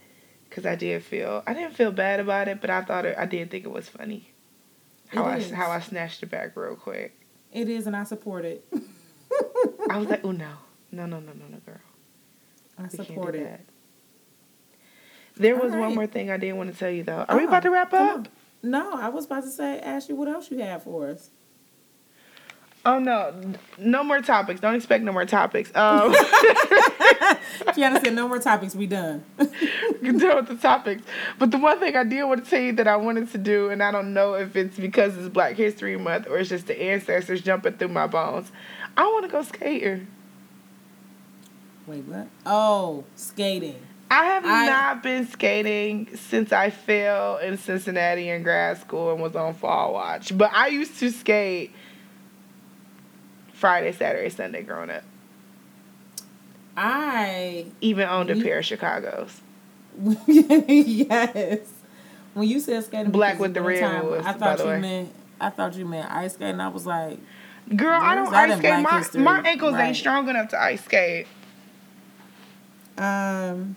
Speaker 2: because I did feel I didn't feel bad about it, but I thought it, I did think it was funny How I how I snatched it back real quick.
Speaker 1: It is, and I support it.
Speaker 2: I was like, oh no, no, no, no, no, no, girl.
Speaker 1: I we support it. That.
Speaker 2: There was right. one more thing I didn't want to tell you though. Are oh, we about to wrap up?
Speaker 1: No, I was about to say, ask you what else you have for us.
Speaker 2: Oh no, no more topics. Don't expect no more topics. Um,
Speaker 1: Kiana said, "No more topics. We done."
Speaker 2: We're done with the topics. But the one thing I did want to tell you that I wanted to do, and I don't know if it's because it's Black History Month or it's just the ancestors jumping through my bones. I want to go skating.
Speaker 1: Wait, what? Oh, skating.
Speaker 2: I have I, not been skating since I fell in Cincinnati in grad school and was on fall watch. But I used to skate Friday, Saturday, Sunday growing up.
Speaker 1: I
Speaker 2: even owned a pair of Chicago's.
Speaker 1: yes. When you said skating,
Speaker 2: black with the red time, was,
Speaker 1: I thought you meant I thought you meant ice skating. I was like,
Speaker 2: girl, I don't ice skate. My history? my ankles right. ain't strong enough to ice skate.
Speaker 1: Um,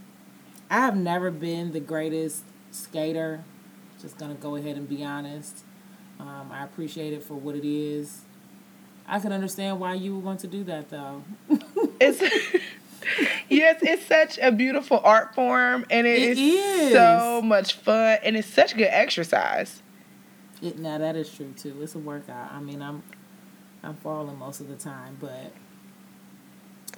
Speaker 1: I have never been the greatest skater. Just gonna go ahead and be honest. Um, I appreciate it for what it is. I can understand why you would want to do that though.
Speaker 2: it's yes, it's such a beautiful art form and it, it is, is, so much fun and it's such good exercise.
Speaker 1: It, now that is true too. It's a workout. I mean, I'm I'm falling most of the time, but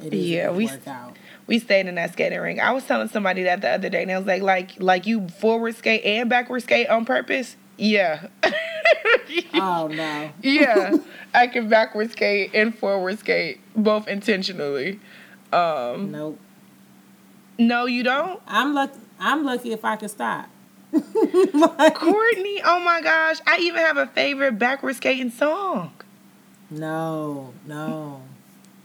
Speaker 2: it is yeah, we workout. we stayed in that skating ring. I was telling somebody that the other day, and I was like, like like you forward skate and backward skate on purpose. Yeah.
Speaker 1: oh no.
Speaker 2: yeah, I can backward skate and forward skate both intentionally. Um,
Speaker 1: nope.
Speaker 2: No, you don't.
Speaker 1: I'm lucky. I'm lucky if I can stop.
Speaker 2: like, Courtney, oh my gosh! I even have a favorite backward skating song.
Speaker 1: No, no,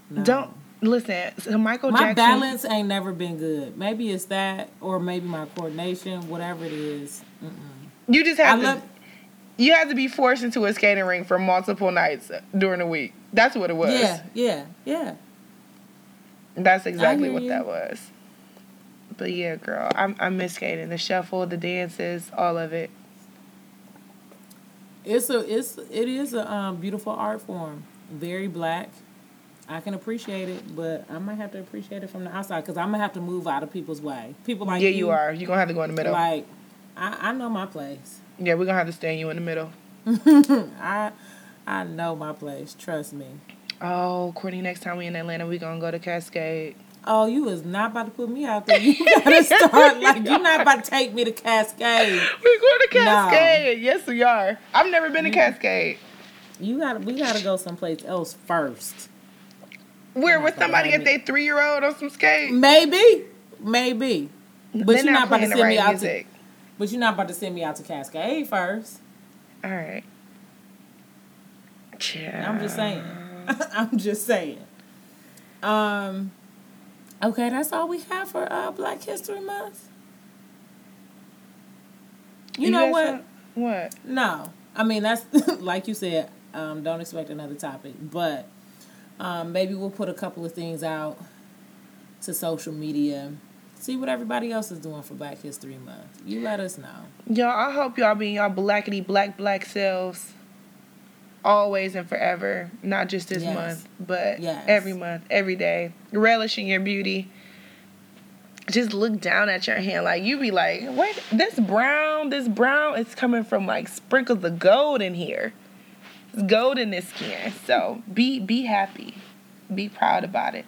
Speaker 1: no.
Speaker 2: Don't listen. So Michael
Speaker 1: my
Speaker 2: Jackson.
Speaker 1: balance ain't never been good. Maybe it's that, or maybe my coordination. Whatever it is.
Speaker 2: You just have I to. Love, you had to be forced into a skating ring for multiple nights during the week. That's what it was.
Speaker 1: Yeah, yeah, yeah.
Speaker 2: That's exactly what you. that was. But yeah, girl, I'm I miss skating. The shuffle, the dances, all of it.
Speaker 1: It's a it's it is a um, beautiful art form. Very black. I can appreciate it, but I might have to appreciate it from the outside because I'm gonna have to move out of people's way. People like
Speaker 2: yeah, you, you are. You're gonna have to go in the middle.
Speaker 1: Like I, I know my place.
Speaker 2: Yeah, we're gonna have to stand you in the middle.
Speaker 1: I I know my place. Trust me.
Speaker 2: Oh, Courtney, next time we in Atlanta, we gonna go to Cascade.
Speaker 1: Oh, you is not about to put me out there. You gotta start like you're not about to take me to Cascade.
Speaker 2: We're going to Cascade. No. Yes, we are. I've never been to Cascade.
Speaker 1: You gotta we gotta go someplace else first.
Speaker 2: Where with somebody get their three year old on some skate?
Speaker 1: Maybe, maybe. But They're you're not, not about to send right me out music. to. But you're not about to send me out to Cascade first.
Speaker 2: All right.
Speaker 1: Yeah. I'm just saying. I'm just saying. Um. Okay, that's all we have for uh, Black History Month. You, you know what? Some,
Speaker 2: what?
Speaker 1: No, I mean that's like you said. Um, don't expect another topic, but um, maybe we'll put a couple of things out to social media see what everybody else is doing for Black History Month. You let us know.
Speaker 2: Y'all, I hope y'all being y'all blackity black black selves always and forever. Not just this yes. month, but yes. every month, every day. Relishing your beauty. Just look down at your hand like you be like, "What? this brown, this brown is coming from like sprinkles of gold in here. It's gold in this skin. So be be happy. Be proud about it.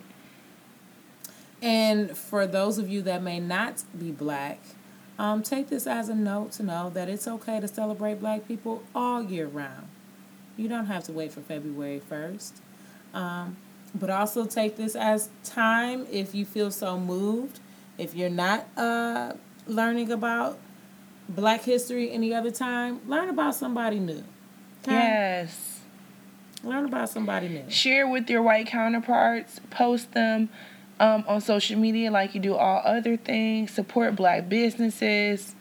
Speaker 1: And for those of you that may not be black, um, take this as a note to know that it's okay to celebrate black people all year round. You don't have to wait for February 1st. Um, but also take this as time if you feel so moved. If you're not uh, learning about black history any other time, learn about somebody new.
Speaker 2: Okay? Yes.
Speaker 1: Learn about somebody new.
Speaker 2: Share with your white counterparts, post them um, on social media like you do all other things. Support black businesses.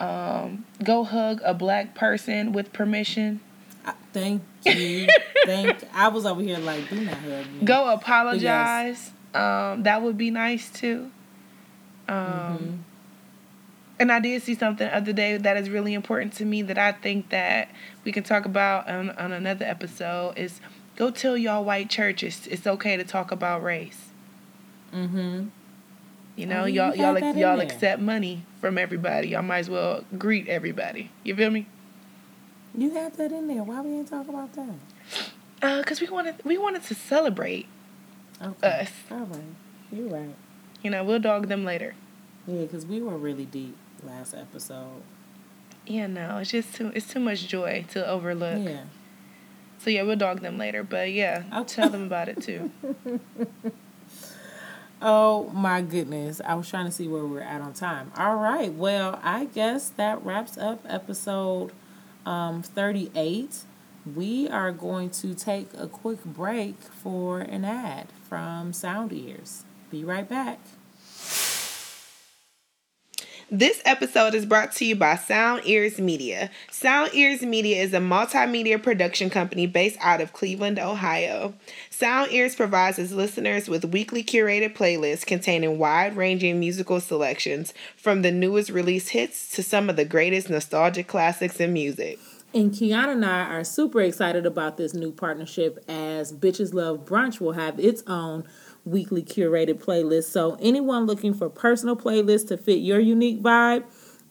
Speaker 2: Um, go hug a black person with permission.
Speaker 1: Thank you. thank. I was over here like, do not hug me.
Speaker 2: Go apologize. Yes. Um, that would be nice too. Um, mm-hmm. And I did see something the other day that is really important to me that I think that we can talk about on, on another episode is go tell y'all white churches it's okay to talk about race. Mm-hmm. You know, oh, y'all y'all y'all, y'all accept money from everybody. Y'all might as well greet everybody. You feel me?
Speaker 1: You had that in there. Why we ain't talk about that?
Speaker 2: Uh, cause we wanted we wanted to celebrate okay. us.
Speaker 1: All right, you're right.
Speaker 2: You know, we'll dog them later.
Speaker 1: Yeah, cause we were really deep last episode.
Speaker 2: Yeah, no, it's just too it's too much joy to overlook. Yeah. So yeah, we'll dog them later, but yeah, I'll tell them about it too.
Speaker 1: Oh my goodness. I was trying to see where we're at on time. All right. Well, I guess that wraps up episode um, 38. We are going to take a quick break for an ad from Sound Ears. Be right back.
Speaker 2: This episode is brought to you by Sound Ears Media. Sound Ears Media is a multimedia production company based out of Cleveland, Ohio. Sound Ears provides its listeners with weekly curated playlists containing wide ranging musical selections from the newest release hits to some of the greatest nostalgic classics in music.
Speaker 1: And Kiana and I are super excited about this new partnership as Bitches Love Brunch will have its own weekly curated playlist. So, anyone looking for personal playlists to fit your unique vibe,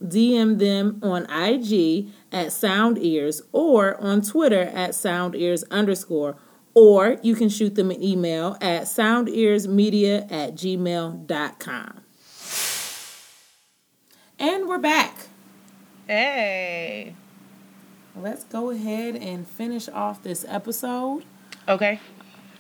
Speaker 1: DM them on IG at Sound Ears or on Twitter at Sound Ears underscore. Or you can shoot them an email at soundearsmedia at gmail.com. And we're back.
Speaker 2: Hey.
Speaker 1: Let's go ahead and finish off this episode.
Speaker 2: Okay.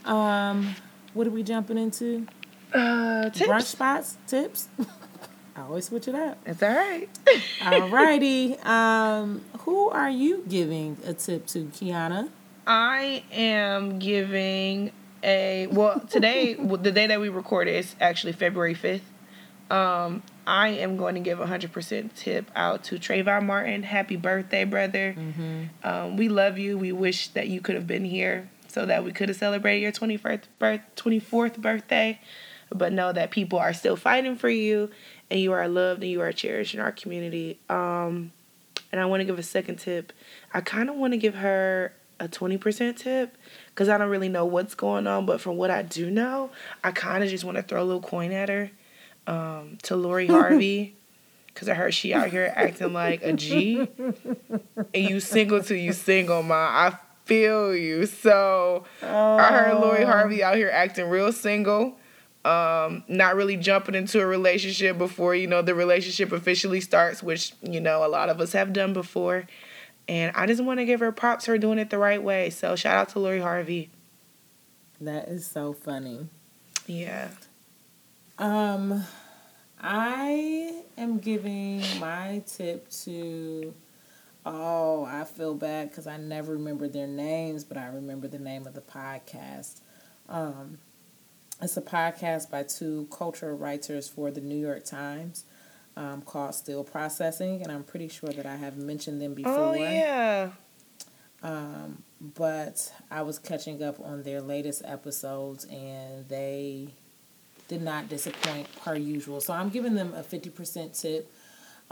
Speaker 1: Um, what are we jumping into?
Speaker 2: Uh, tips.
Speaker 1: Brunch spots, tips. I always switch it up.
Speaker 2: It's all right.
Speaker 1: all righty. Um, who are you giving a tip to, Kiana?
Speaker 2: I am giving a well today the day that we recorded is actually February fifth. Um, I am going to give a hundred percent tip out to Trayvon Martin. Happy birthday, brother! Mm-hmm. Um, we love you. We wish that you could have been here so that we could have celebrated your 21st birth, 24th birthday. But know that people are still fighting for you and you are loved and you are cherished in our community. Um, and I want to give a second tip. I kind of want to give her a 20% tip because I don't really know what's going on. But from what I do know, I kind of just want to throw a little coin at her um, to Lori Harvey. Cause I heard she out here acting like a G, and you single till you single, ma. I feel you. So oh. I heard Lori Harvey out here acting real single, um, not really jumping into a relationship before you know the relationship officially starts, which you know a lot of us have done before. And I just want to give her props for doing it the right way. So shout out to Lori Harvey.
Speaker 1: That is so funny.
Speaker 2: Yeah.
Speaker 1: Um, I am giving my tip to Oh, I feel bad because I never remember their names, but I remember the name of the podcast. Um, it's a podcast by two cultural writers for the New York Times um, called Still Processing, and I'm pretty sure that I have mentioned them before. Oh,
Speaker 2: yeah.
Speaker 1: Um, but I was catching up on their latest episodes, and they did not disappoint per usual. So I'm giving them a 50% tip.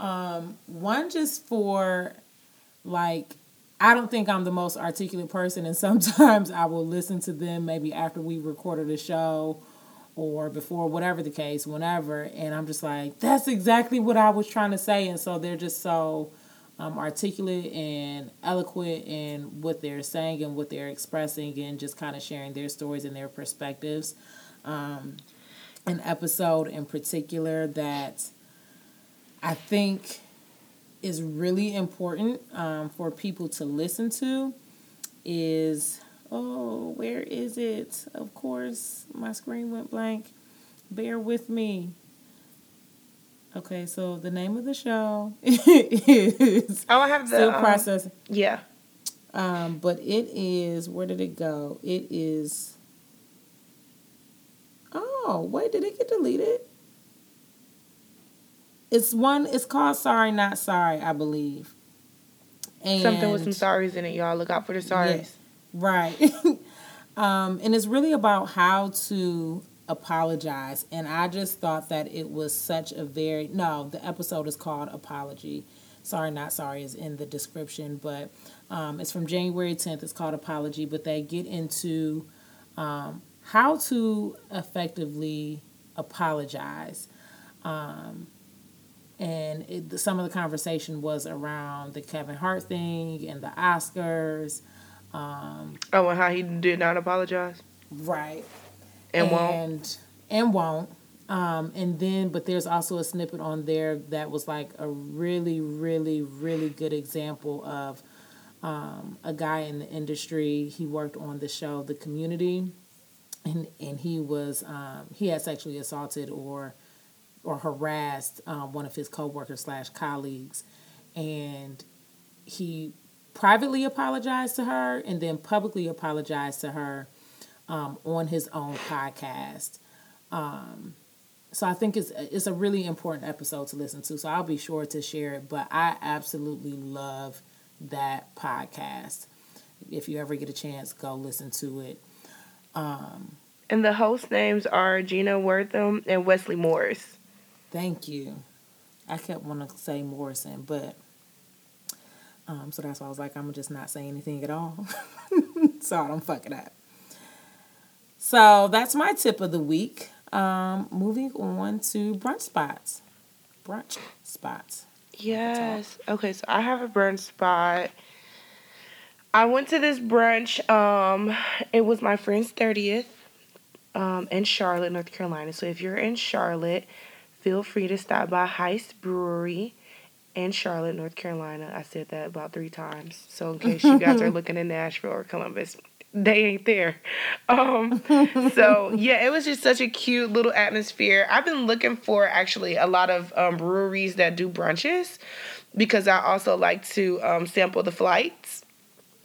Speaker 1: Um, one just for like I don't think I'm the most articulate person, and sometimes I will listen to them maybe after we recorded a show or before, whatever the case, whenever, and I'm just like, that's exactly what I was trying to say, and so they're just so um, articulate and eloquent in what they're saying and what they're expressing, and just kind of sharing their stories and their perspectives. Um, an episode in particular that I think is really important um, for people to listen to is oh where is it? Of course my screen went blank. Bear with me. Okay so the name of the show is
Speaker 2: oh i have the
Speaker 1: still um,
Speaker 2: yeah.
Speaker 1: Um but it is where did it go? It is oh wait did it get deleted it's one. It's called Sorry Not Sorry, I believe.
Speaker 2: And Something with some sorries in it, y'all. Look out for the sorries.
Speaker 1: Yeah, right. um, and it's really about how to apologize. And I just thought that it was such a very no, the episode is called Apology. Sorry, not sorry is in the description, but um, it's from January 10th. It's called Apology, but they get into um, how to effectively apologize. Um, and it, some of the conversation was around the Kevin Hart thing and the Oscars.
Speaker 2: Um, oh, and how he did not apologize.
Speaker 1: Right. And, and won't. And won't. Um, and then, but there's also a snippet on there that was like a really, really, really good example of um, a guy in the industry. He worked on the show The Community, and and he was um, he had sexually assaulted or or harassed um, one of his coworkers slash colleagues, and he privately apologized to her and then publicly apologized to her um, on his own podcast. Um, so I think it's it's a really important episode to listen to. So I'll be sure to share it. But I absolutely love that podcast. If you ever get a chance, go listen to it. Um,
Speaker 2: and the host names are Jenna Wortham and Wesley Morris.
Speaker 1: Thank you. I kept wanting to say Morrison, but um, so that's why I was like, I'm just not saying anything at all, so I don't fuck it up. So that's my tip of the week. Um, moving on to brunch spots. Brunch spots.
Speaker 2: Yes. Okay, so I have a brunch spot. I went to this brunch. Um, it was my friend's 30th um, in Charlotte, North Carolina. So if you're in Charlotte, feel free to stop by Heist Brewery in Charlotte, North Carolina. I said that about three times. So in case you guys are looking in Nashville or Columbus, they ain't there. Um, so yeah, it was just such a cute little atmosphere. I've been looking for actually a lot of um, breweries that do brunches because I also like to um, sample the flights.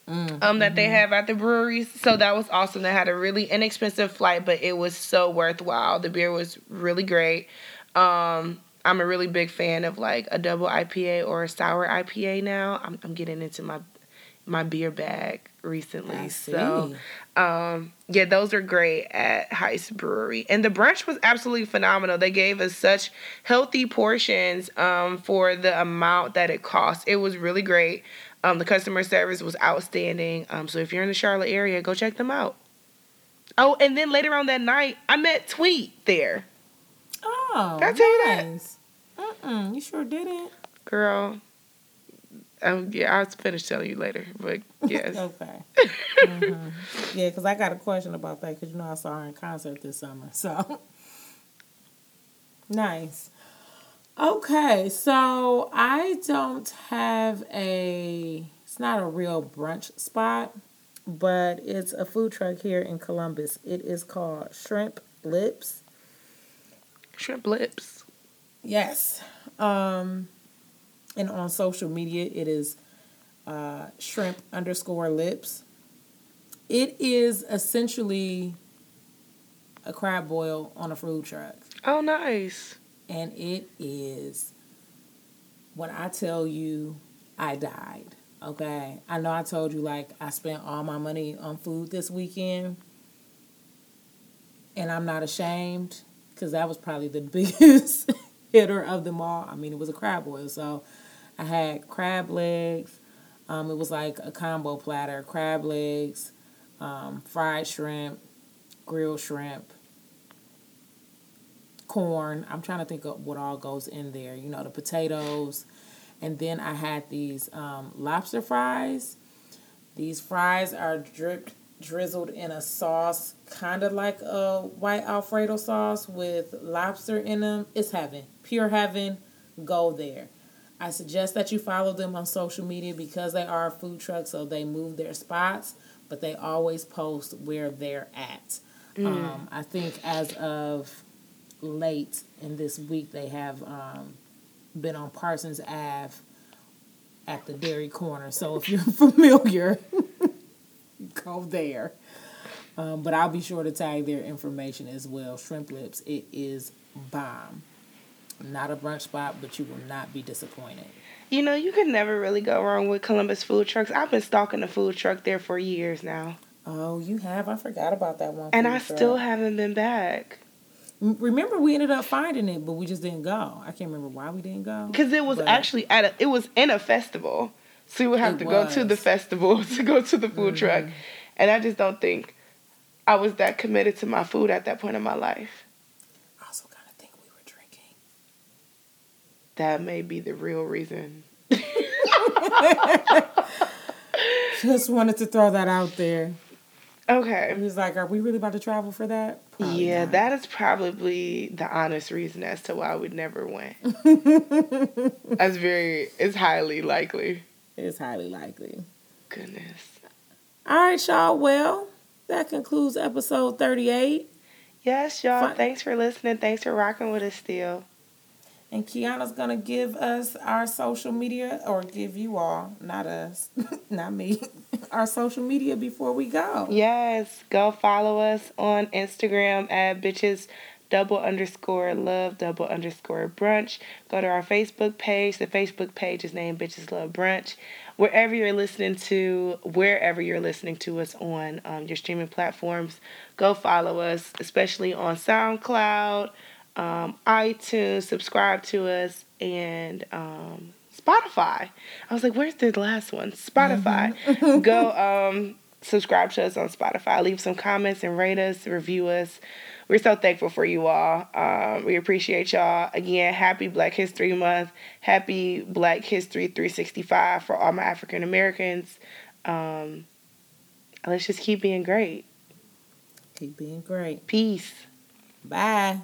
Speaker 2: Mm, um, that they mm-hmm. have at the breweries. So that was awesome. They had a really inexpensive flight, but it was so worthwhile. The beer was really great. Um, I'm a really big fan of like a double IPA or a sour IPA now. I'm, I'm getting into my my beer bag recently. So, um, yeah, those are great at Heist Brewery. And the brunch was absolutely phenomenal. They gave us such healthy portions um, for the amount that it cost. It was really great. Um, the customer service was outstanding. Um, so if you're in the Charlotte area, go check them out. Oh, and then later on that night, I met Tweet there.
Speaker 1: Oh, Did I tell nice. you that? Mm-mm, you sure didn't.
Speaker 2: Girl, um, yeah, I'll finish telling you later, but yes.
Speaker 1: okay. mm-hmm. Yeah, because I got a question about that because you know I saw her in concert this summer. So nice. Okay, so I don't have a. It's not a real brunch spot, but it's a food truck here in Columbus. It is called Shrimp Lips.
Speaker 2: Shrimp Lips.
Speaker 1: Yes. Um, and on social media it is uh, shrimp underscore lips. It is essentially a crab boil on a food truck.
Speaker 2: Oh, nice.
Speaker 1: And it is, when I tell you, I died. Okay. I know I told you, like, I spent all my money on food this weekend. And I'm not ashamed because that was probably the biggest hitter of them all. I mean, it was a crab boil. So I had crab legs. Um, it was like a combo platter: crab legs, um, fried shrimp, grilled shrimp, corn. I'm trying to think of what all goes in there. You know, the potatoes, and then I had these um, lobster fries. These fries are dripped, drizzled in a sauce, kind of like a white Alfredo sauce with lobster in them. It's heaven, pure heaven. Go there. I suggest that you follow them on social media because they are a food truck, so they move their spots, but they always post where they're at. Mm. Um, I think as of late in this week, they have um, been on Parsons Ave at the Dairy Corner. So if you're familiar, go there. Um, but I'll be sure to tag their information as well. Shrimp Lips, it is bomb. Not a brunch spot, but you will not be disappointed.
Speaker 2: You know, you can never really go wrong with Columbus food trucks. I've been stalking the food truck there for years now.
Speaker 1: Oh, you have? I forgot about that one.
Speaker 2: And I truck. still haven't been back.
Speaker 1: remember we ended up finding it, but we just didn't go. I can't remember why we didn't go.
Speaker 2: Because it was actually at a, it was in a festival, so we would have to was. go to the festival to go to the food mm-hmm. truck, and I just don't think I was that committed to my food at that point in my life.
Speaker 1: I also kind of think we were drinking.
Speaker 2: That may be the real reason.
Speaker 1: Just wanted to throw that out there.
Speaker 2: Okay.
Speaker 1: He's like, "Are we really about to travel for that?"
Speaker 2: Probably yeah, not. that is probably the honest reason as to why we never went. That's very. It's highly likely.
Speaker 1: It's highly likely.
Speaker 2: Goodness.
Speaker 1: All right, y'all. Well, that concludes episode thirty-eight.
Speaker 2: Yes, y'all. Fun- Thanks for listening. Thanks for rocking with us still.
Speaker 1: And Kiana's gonna give us our social media, or give you all, not us, not me, our social media before we go.
Speaker 2: Yes, go follow us on Instagram at bitches double underscore love double underscore brunch. Go to our Facebook page. The Facebook page is named Bitches Love Brunch. Wherever you're listening to, wherever you're listening to us on um, your streaming platforms, go follow us, especially on SoundCloud um, iTunes, subscribe to us, and um, Spotify. I was like, where's the last one? Spotify. Mm-hmm. Go um, subscribe to us on Spotify. Leave some comments and rate us, review us. We're so thankful for you all. Um, we appreciate y'all. Again, happy Black History Month. Happy Black History 365 for all my African Americans. Um, let's just keep being great.
Speaker 1: Keep being great.
Speaker 2: Peace.
Speaker 1: Bye.